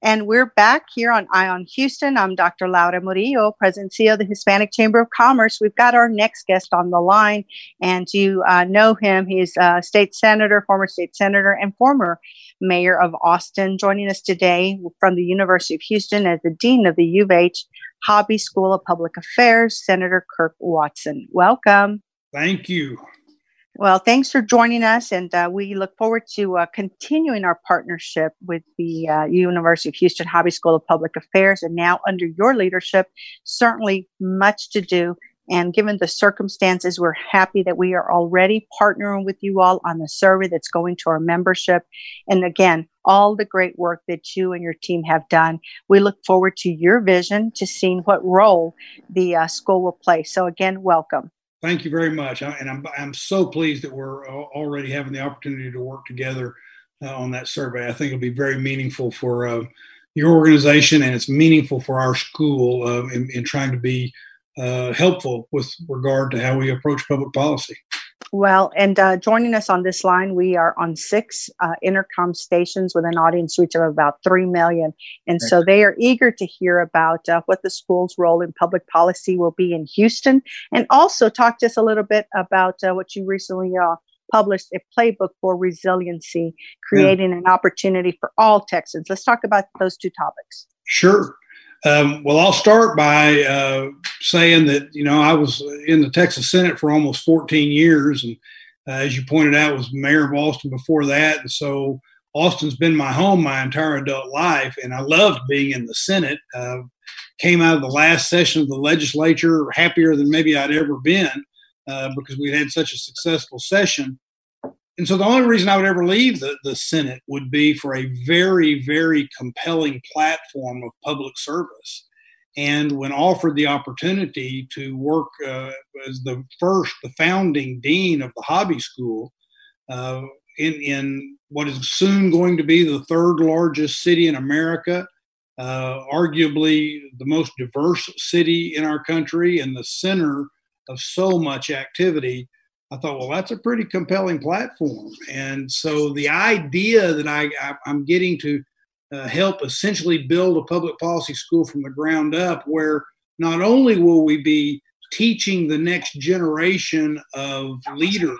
And we're back here on Eye on Houston. I'm Dr. Laura Murillo, President CEO of the Hispanic Chamber of Commerce. We've got our next guest on the line, and you uh, know him. He's a state senator, former state senator, and former mayor of Austin, joining us today from the University of Houston as the dean of the U of H Hobby School of Public Affairs, Senator Kirk Watson. Welcome. Thank you. Well, thanks for joining us, and uh, we look forward to uh, continuing our partnership with the uh, University of Houston Hobby School of Public Affairs. And now, under your leadership, certainly much to do. And given the circumstances, we're happy that we are already partnering with you all on the survey that's going to our membership. And again, all the great work that you and your team have done. We look forward to your vision to seeing what role the uh, school will play. So, again, welcome. Thank you very much. And I'm, I'm so pleased that we're already having the opportunity to work together uh, on that survey. I think it'll be very meaningful for uh, your organization and it's meaningful for our school uh, in, in, trying to be uh, helpful with regard to how we approach public policy. Well, and uh, joining us on this line, we are on six uh, Entercom stations with an audience reach of about 3 million. And so they are eager to hear about uh, what the school's role in public policy will be in Houston. And also talk to us a little bit about uh, what you recently uh, published a playbook for resiliency, creating yeah. an opportunity for all Texans. Let's talk about those two topics. Sure. Um, well, I'll start by uh, saying that you know I was in the Texas Senate for almost 14 years, and uh, as you pointed out, was mayor of Austin before that, and so Austin's been my home my entire adult life, and I loved being in the Senate. Uh, came out of the last session of the legislature happier than maybe I'd ever been uh, because we had such a successful session. And so the only reason I would ever leave the, the Senate would be for a very, very compelling platform of public service. And when offered the opportunity to work uh, as the first, the founding dean of the hobby school uh, in, in what is soon going to be the third largest city in America, uh, arguably the most diverse city in our country and the center of so much activity, I thought, well, that's a pretty compelling platform. And so the idea that I, I am getting to uh, help essentially build a public policy school from the ground up, where not only will we be teaching the next generation of leaders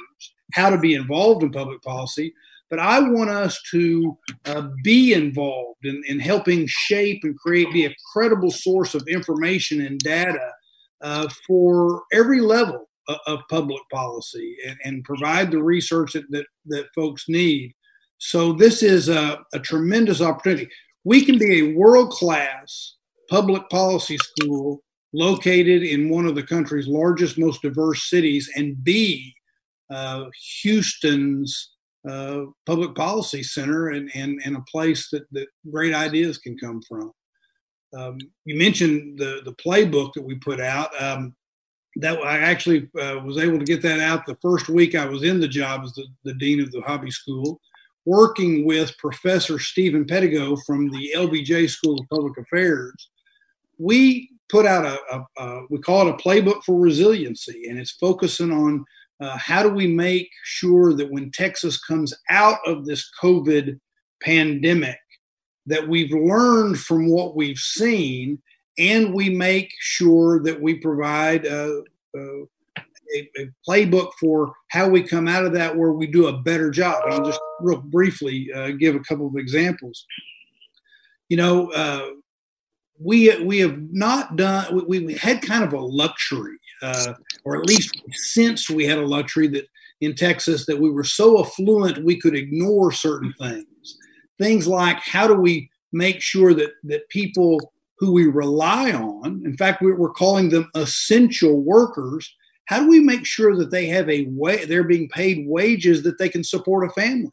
how to be involved in public policy, but I want us to uh, be involved in, in helping shape and create, be a credible source of information and data uh, for every level of public policy and, and provide the research that, that, that, folks need. So this is a, a tremendous opportunity. We can be a world-class public policy school located in one of the country's largest, most diverse cities and be uh, Houston's uh, public policy center and, and, and a place that, that great ideas can come from. Um, you mentioned the, the playbook that we put out. Um, that I actually uh, was able to get that out the first week I was in the job as the, the dean of the hobby school, working with Professor Steven Pedigo from the LBJ School of Public Affairs. We put out a, a, a we call it a playbook for resiliency, and it's focusing on uh, how do we make sure that when Texas comes out of this COVID pandemic, that we've learned from what we've seen and we make sure that we provide uh, uh, a, a, playbook for how we come out of that where we do a better job. And I'll just real briefly uh, give a couple of examples. You know, uh, we we have not done. We, we had kind of a luxury, uh, or at least since we had a luxury that in Texas that we were so affluent we could ignore certain things. Things like how do we make sure that that people who we rely on, in fact, we're calling them essential workers. How do we make sure that they have a way, they're being paid wages that they can support a family?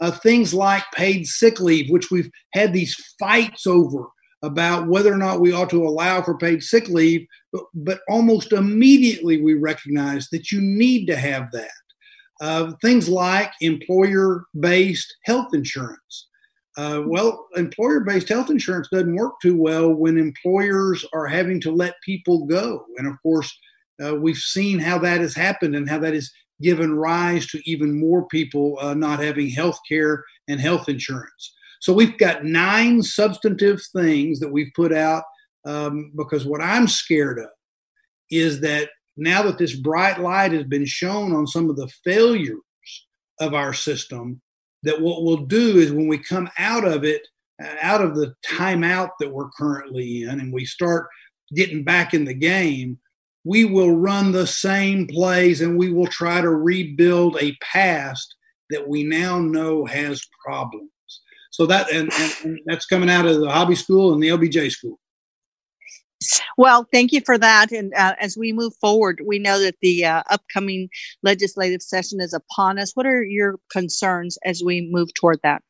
Uh, things like paid sick leave, which we've had these fights over about whether or not we ought to allow for paid sick leave, but, but almost immediately we recognize that you need to have that. Uh, things like employer based health insurance. Uh, well, employer based health insurance doesn't work too well when employers are having to let people go. And of course, uh, we've seen how that has happened and how that has given rise to even more people uh, not having health care and health insurance. So we've got nine substantive things that we've put out um, because what I'm scared of is that now that this bright light has been shown on some of the failures of our system, that what we'll do is when we come out of it, uh, out of the timeout that we're currently in, and we start getting back in the game, we will run the same plays and we will try to rebuild a past that we now know has problems. So that and, and, that's coming out of the hobby school and the LBJ school. Well, thank you for that. And uh, as we move forward, we know that the uh, upcoming legislative session is upon us. What are your concerns as we move toward that?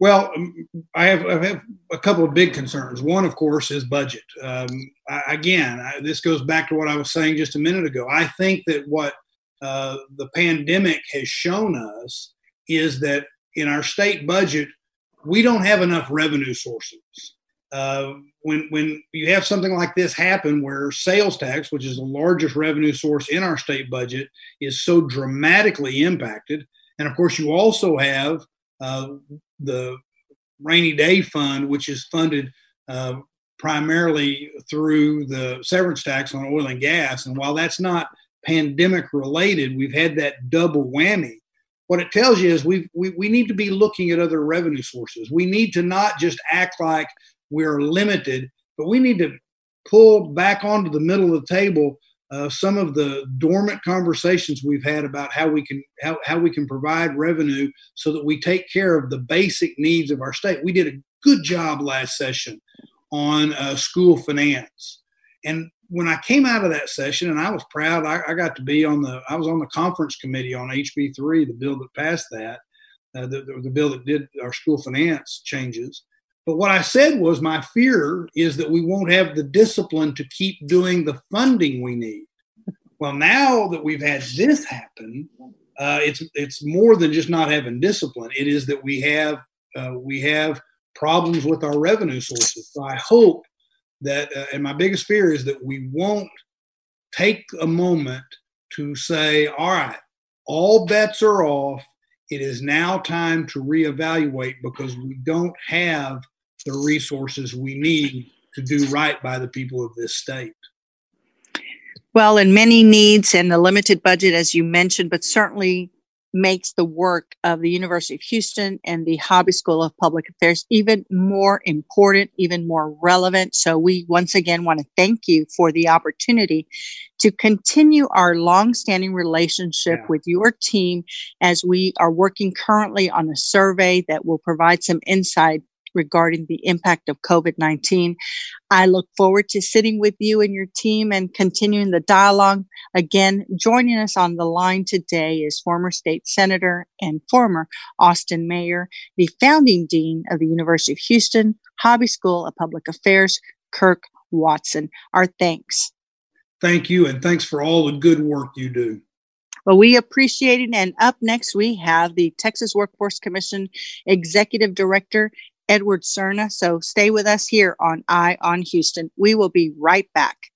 Well, um, I have, I have a couple of big concerns. One, of course, is budget. Um, I, again, I, this goes back to what I was saying just a minute ago. I think that what uh, the pandemic has shown us is that in our state budget, we don't have enough revenue sources. Uh, when when you have something like this happen, where sales tax, which is the largest revenue source in our state budget, is so dramatically impacted, and of course you also have uh, the rainy day fund, which is funded uh, primarily through the severance tax on oil and gas, and while that's not pandemic related, we've had that double whammy. What it tells you is we we, we need to be looking at other revenue sources. We need to not just act like we're limited, but we need to pull back onto the middle of the table uh, some of the dormant conversations we've had about how we can how, how we can provide revenue so that we take care of the basic needs of our state. We did a good job last session on uh, school finance, and when I came out of that session, and I was proud, I, I, got to be on the I was on the conference committee on HB three, the bill that passed that, uh, the, the, the bill that did our school finance changes. But what I said was my fear is that we won't have the discipline to keep doing the funding we need. Well, now that we've had this happen, uh, it's it's more than just not having discipline. It is that we have uh, we have problems with our revenue sources. So I hope that, uh, and my biggest fear is that we won't take a moment to say, all right, all bets are off. It is now time to reevaluate because we don't have the resources we need to do right by the people of this state. Well, and many needs and the limited budget, as you mentioned, but certainly makes the work of the University of Houston and the Hobby School of Public Affairs even more important, even more relevant. So we once again want to thank you for the opportunity to continue our long-standing relationship yeah. with your team as we are working currently on a survey that will provide some insight regarding the impact of COVID 19. I look forward to sitting with you and your team and continuing the dialogue. Again, joining us on the line today is former state senator and former Austin mayor, the founding dean of the University of Houston Hobby School of Public Affairs, Kirk Watson. Our thanks. Thank you, and thanks for all the good work you do. Well, we appreciate it. And up next, we have the Texas Workforce Commission Executive Director Edward Serna. So stay with us here on Eye on Houston. We will be right back.